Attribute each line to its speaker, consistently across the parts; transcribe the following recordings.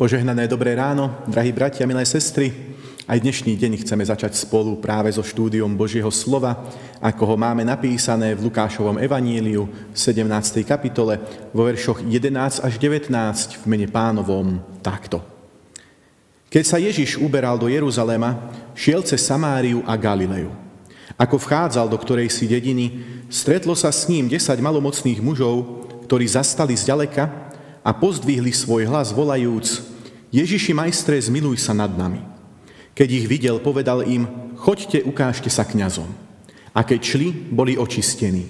Speaker 1: Požehnané dobré ráno, drahí bratia, milé sestry. Aj dnešný deň chceme začať spolu práve so štúdiom Božieho slova, ako ho máme napísané v Lukášovom evaníliu v 17. kapitole vo veršoch 11 až 19 v mene pánovom takto. Keď sa Ježiš uberal do Jeruzalema, šiel cez Samáriu a Galileju. Ako vchádzal do ktorej si dediny, stretlo sa s ním desať malomocných mužov, ktorí zastali zďaleka a pozdvihli svoj hlas volajúc Ježiši majstre, zmiluj sa nad nami. Keď ich videl, povedal im, choďte, ukážte sa kňazom. A keď šli, boli očistení.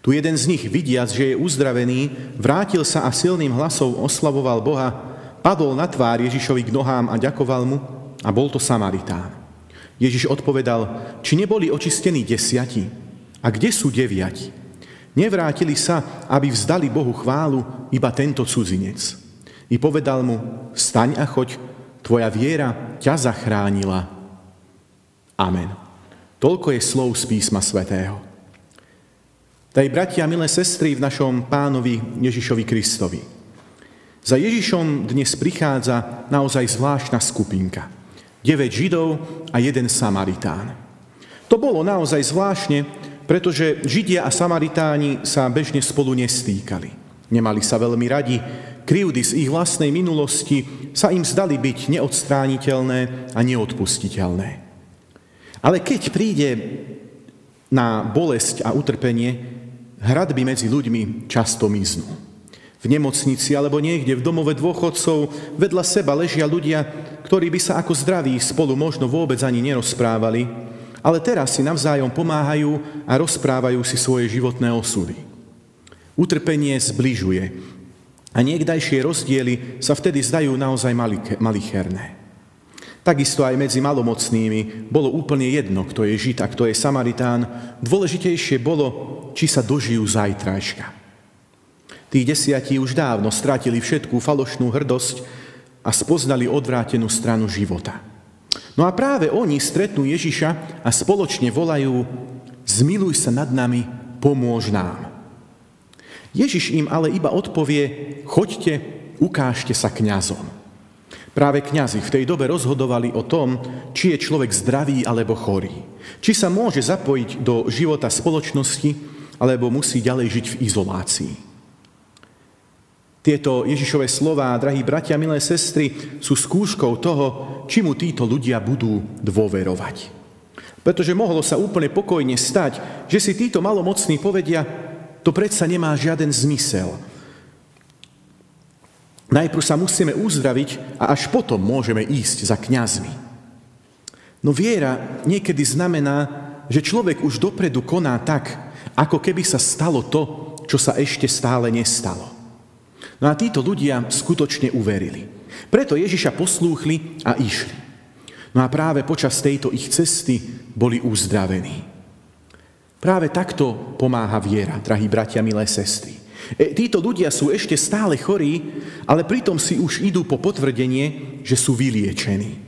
Speaker 1: Tu jeden z nich, vidiac, že je uzdravený, vrátil sa a silným hlasom oslavoval Boha, padol na tvár Ježišovi k nohám a ďakoval mu a bol to Samaritán. Ježiš odpovedal, či neboli očistení desiati? A kde sú deviati? Nevrátili sa, aby vzdali Bohu chválu iba tento cudzinec. I povedal mu, staň a choď, tvoja viera ťa zachránila. Amen. Toľko je slov z písma svätého. Daj bratia, milé sestry v našom pánovi Ježišovi Kristovi. Za Ježišom dnes prichádza naozaj zvláštna skupinka. 9 Židov a jeden Samaritán. To bolo naozaj zvláštne, pretože Židia a Samaritáni sa bežne spolu nestýkali. Nemali sa veľmi radi, krivdy z ich vlastnej minulosti sa im zdali byť neodstrániteľné a neodpustiteľné. Ale keď príde na bolesť a utrpenie, hradby medzi ľuďmi často miznú. V nemocnici alebo niekde v domove dôchodcov vedľa seba ležia ľudia, ktorí by sa ako zdraví spolu možno vôbec ani nerozprávali, ale teraz si navzájom pomáhajú a rozprávajú si svoje životné osudy. Utrpenie zbližuje a niekdajšie rozdiely sa vtedy zdajú naozaj malicherné. Takisto aj medzi malomocnými bolo úplne jedno, kto je Žid a kto je Samaritán. Dôležitejšie bolo, či sa dožijú zajtrajška. Tí desiatí už dávno stratili všetkú falošnú hrdosť a spoznali odvrátenú stranu života. No a práve oni stretnú Ježiša a spoločne volajú Zmiluj sa nad nami, pomôž nám. Ježiš im ale iba odpovie Choďte, ukážte sa kňazom. Práve kňazi v tej dobe rozhodovali o tom, či je človek zdravý alebo chorý. Či sa môže zapojiť do života spoločnosti, alebo musí ďalej žiť v izolácii. Tieto Ježišové slova, drahí bratia, milé sestry, sú skúškou toho, či mu títo ľudia budú dôverovať. Pretože mohlo sa úplne pokojne stať, že si títo malomocní povedia, to predsa nemá žiaden zmysel. Najprv sa musíme uzdraviť a až potom môžeme ísť za kňazmi. No viera niekedy znamená, že človek už dopredu koná tak, ako keby sa stalo to, čo sa ešte stále nestalo. No a títo ľudia skutočne uverili. Preto Ježiša poslúchli a išli. No a práve počas tejto ich cesty boli uzdravení. Práve takto pomáha viera, drahí bratia, milé sestry. E, títo ľudia sú ešte stále chorí, ale pritom si už idú po potvrdenie, že sú vyliečení.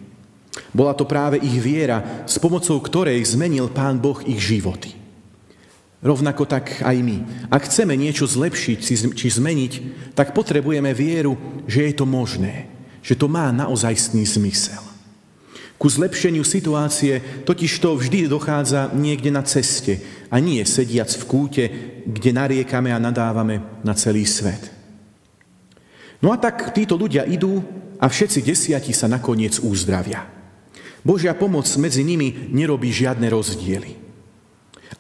Speaker 1: Bola to práve ich viera, s pomocou ktorej zmenil Pán Boh ich životy. Rovnako tak aj my. Ak chceme niečo zlepšiť či zmeniť, tak potrebujeme vieru, že je to možné, že to má naozajstný zmysel. Ku zlepšeniu situácie totiž to vždy dochádza niekde na ceste a nie sediac v kúte, kde nariekame a nadávame na celý svet. No a tak títo ľudia idú a všetci desiati sa nakoniec uzdravia. Božia pomoc medzi nimi nerobí žiadne rozdiely.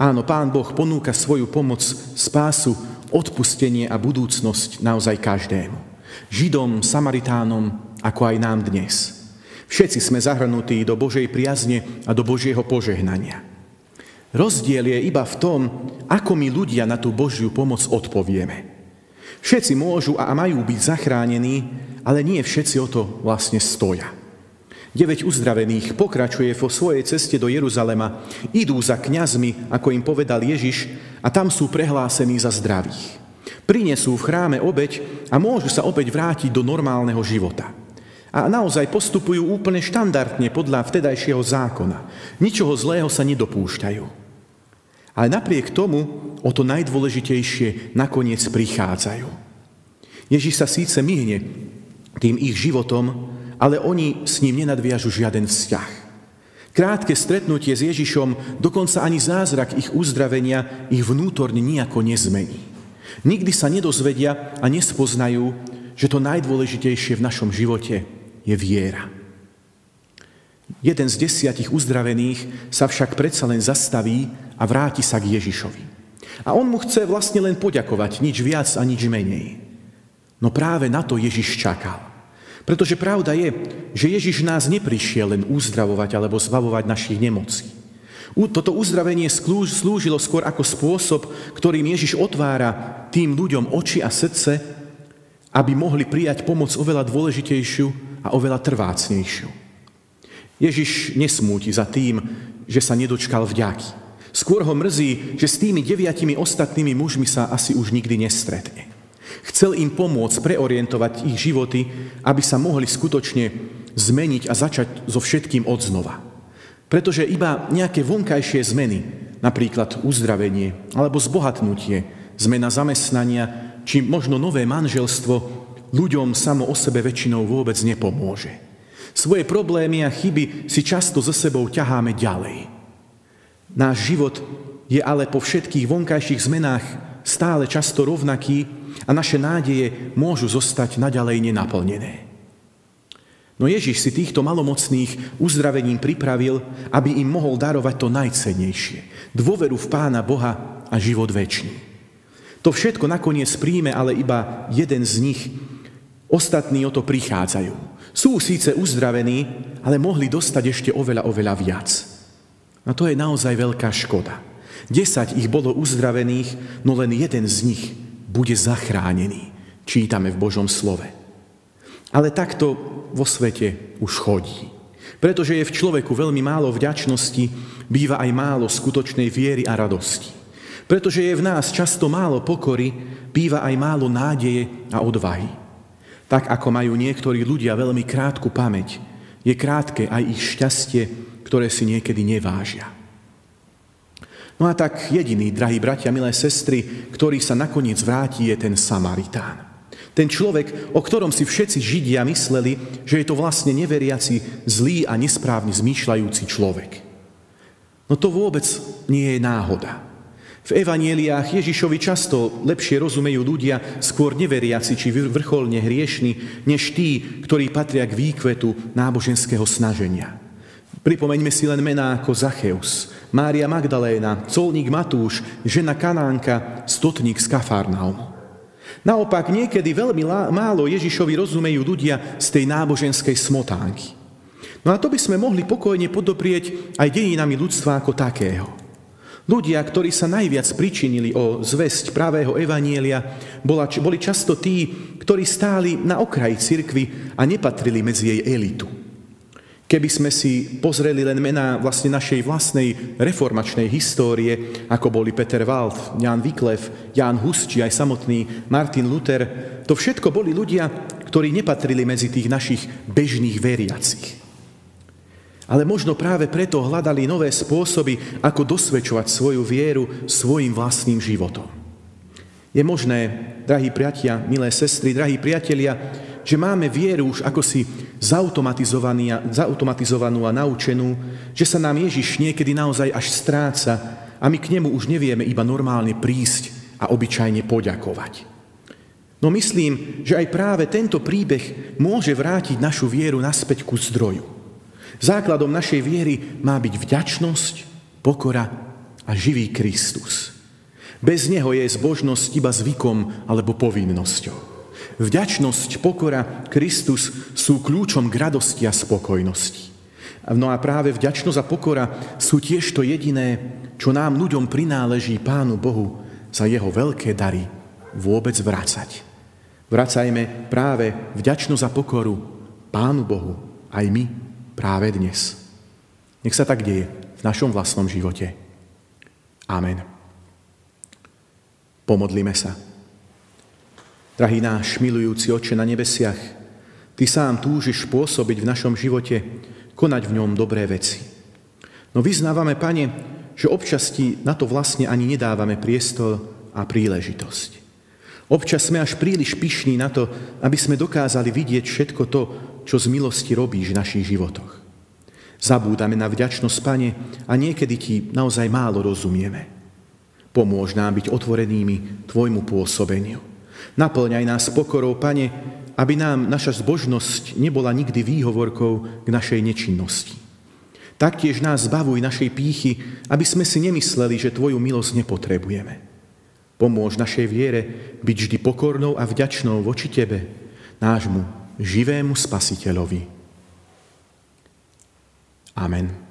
Speaker 1: Áno, Pán Boh ponúka svoju pomoc, spásu, odpustenie a budúcnosť naozaj každému. Židom, Samaritánom, ako aj nám dnes. Všetci sme zahrnutí do Božej priazne a do Božieho požehnania. Rozdiel je iba v tom, ako my ľudia na tú Božiu pomoc odpovieme. Všetci môžu a majú byť zachránení, ale nie všetci o to vlastne stoja. Deveť uzdravených pokračuje vo svojej ceste do Jeruzalema, idú za kňazmi, ako im povedal Ježiš, a tam sú prehlásení za zdravých. Prinesú v chráme obeď a môžu sa opäť vrátiť do normálneho života. A naozaj postupujú úplne štandardne podľa vtedajšieho zákona. Ničoho zlého sa nedopúšťajú. Ale napriek tomu o to najdôležitejšie nakoniec prichádzajú. Ježiš sa síce myhne tým ich životom, ale oni s ním nenadviažu žiaden vzťah. Krátke stretnutie s Ježišom, dokonca ani zázrak ich uzdravenia ich vnútorne nejako nezmení. Nikdy sa nedozvedia a nespoznajú, že to najdôležitejšie v našom živote je viera. Jeden z desiatich uzdravených sa však predsa len zastaví a vráti sa k Ježišovi. A on mu chce vlastne len poďakovať, nič viac a nič menej. No práve na to Ježiš čakal. Pretože pravda je, že Ježiš nás neprišiel len uzdravovať alebo zbavovať našich nemocí. Toto uzdravenie slúžilo skôr ako spôsob, ktorým Ježiš otvára tým ľuďom oči a srdce, aby mohli prijať pomoc oveľa dôležitejšiu a oveľa trvácnejšiu. Ježiš nesmúti za tým, že sa nedočkal vďaky. Skôr ho mrzí, že s tými deviatimi ostatnými mužmi sa asi už nikdy nestretne. Chcel im pomôcť preorientovať ich životy, aby sa mohli skutočne zmeniť a začať so všetkým od znova. Pretože iba nejaké vonkajšie zmeny, napríklad uzdravenie alebo zbohatnutie, zmena zamestnania či možno nové manželstvo, ľuďom samo o sebe väčšinou vôbec nepomôže. Svoje problémy a chyby si často so sebou ťaháme ďalej. Náš život je ale po všetkých vonkajších zmenách stále často rovnaký a naše nádeje môžu zostať naďalej nenaplnené. No Ježiš si týchto malomocných uzdravením pripravil, aby im mohol darovať to najcennejšie. Dôveru v Pána Boha a život väčší. To všetko nakoniec príjme ale iba jeden z nich. Ostatní o to prichádzajú. Sú síce uzdravení, ale mohli dostať ešte oveľa, oveľa viac. A to je naozaj veľká škoda. Desať ich bolo uzdravených, no len jeden z nich bude zachránený. Čítame v Božom slove. Ale takto vo svete už chodí. Pretože je v človeku veľmi málo vďačnosti, býva aj málo skutočnej viery a radosti. Pretože je v nás často málo pokory, býva aj málo nádeje a odvahy. Tak ako majú niektorí ľudia veľmi krátku pamäť, je krátke aj ich šťastie, ktoré si niekedy nevážia. No a tak jediný, drahí bratia, milé sestry, ktorý sa nakoniec vráti, je ten Samaritán. Ten človek, o ktorom si všetci Židia mysleli, že je to vlastne neveriaci, zlý a nesprávne zmýšľajúci človek. No to vôbec nie je náhoda. V evanieliách Ježišovi často lepšie rozumejú ľudia skôr neveriaci či vrcholne hriešni, než tí, ktorí patria k výkvetu náboženského snaženia. Pripomeňme si len mená ako Zacheus, Mária Magdaléna, colník Matúš, žena Kanánka, stotník z Kafarnaumu. Naopak, niekedy veľmi málo Ježišovi rozumejú ľudia z tej náboženskej smotánky. No a to by sme mohli pokojne podoprieť aj dejinami ľudstva ako takého. Ľudia, ktorí sa najviac pričinili o zväzť pravého evanielia, boli často tí, ktorí stáli na okraji cirkvy a nepatrili medzi jej elitu. Keby sme si pozreli len mená vlastne našej vlastnej reformačnej histórie, ako boli Peter Wald, Jan Wyclef, Jan Hus, či aj samotný Martin Luther, to všetko boli ľudia, ktorí nepatrili medzi tých našich bežných veriacich. Ale možno práve preto hľadali nové spôsoby, ako dosvedčovať svoju vieru svojim vlastným životom. Je možné, drahí priatia, milé sestry, drahí priatelia, že máme vieru už ako si zautomatizovanú a naučenú, že sa nám Ježiš niekedy naozaj až stráca a my k nemu už nevieme iba normálne prísť a obyčajne poďakovať. No myslím, že aj práve tento príbeh môže vrátiť našu vieru naspäť ku zdroju. Základom našej viery má byť vďačnosť, pokora a živý Kristus. Bez neho je zbožnosť iba zvykom alebo povinnosťou. Vďačnosť, pokora, Kristus sú kľúčom k radosti a spokojnosti. No a práve vďačnosť a pokora sú tiež to jediné, čo nám ľuďom prináleží Pánu Bohu za jeho veľké dary vôbec vracať. Vracajme práve vďačnosť a pokoru Pánu Bohu aj my práve dnes. Nech sa tak deje v našom vlastnom živote. Amen. Pomodlíme sa. Drahý náš milujúci oče na nebesiach, Ty sám túžiš pôsobiť v našom živote, konať v ňom dobré veci. No vyznávame, Pane, že občas Ti na to vlastne ani nedávame priestor a príležitosť. Občas sme až príliš pyšní na to, aby sme dokázali vidieť všetko to, čo z milosti robíš v našich životoch. Zabúdame na vďačnosť, Pane, a niekedy Ti naozaj málo rozumieme. Pomôž nám byť otvorenými Tvojmu pôsobeniu. Naplňaj nás pokorou, Pane, aby nám naša zbožnosť nebola nikdy výhovorkou k našej nečinnosti. Taktiež nás zbavuj našej pýchy, aby sme si nemysleli, že Tvoju milosť nepotrebujeme. Pomôž našej viere byť vždy pokornou a vďačnou voči Tebe, nášmu živému Spasiteľovi. Amen.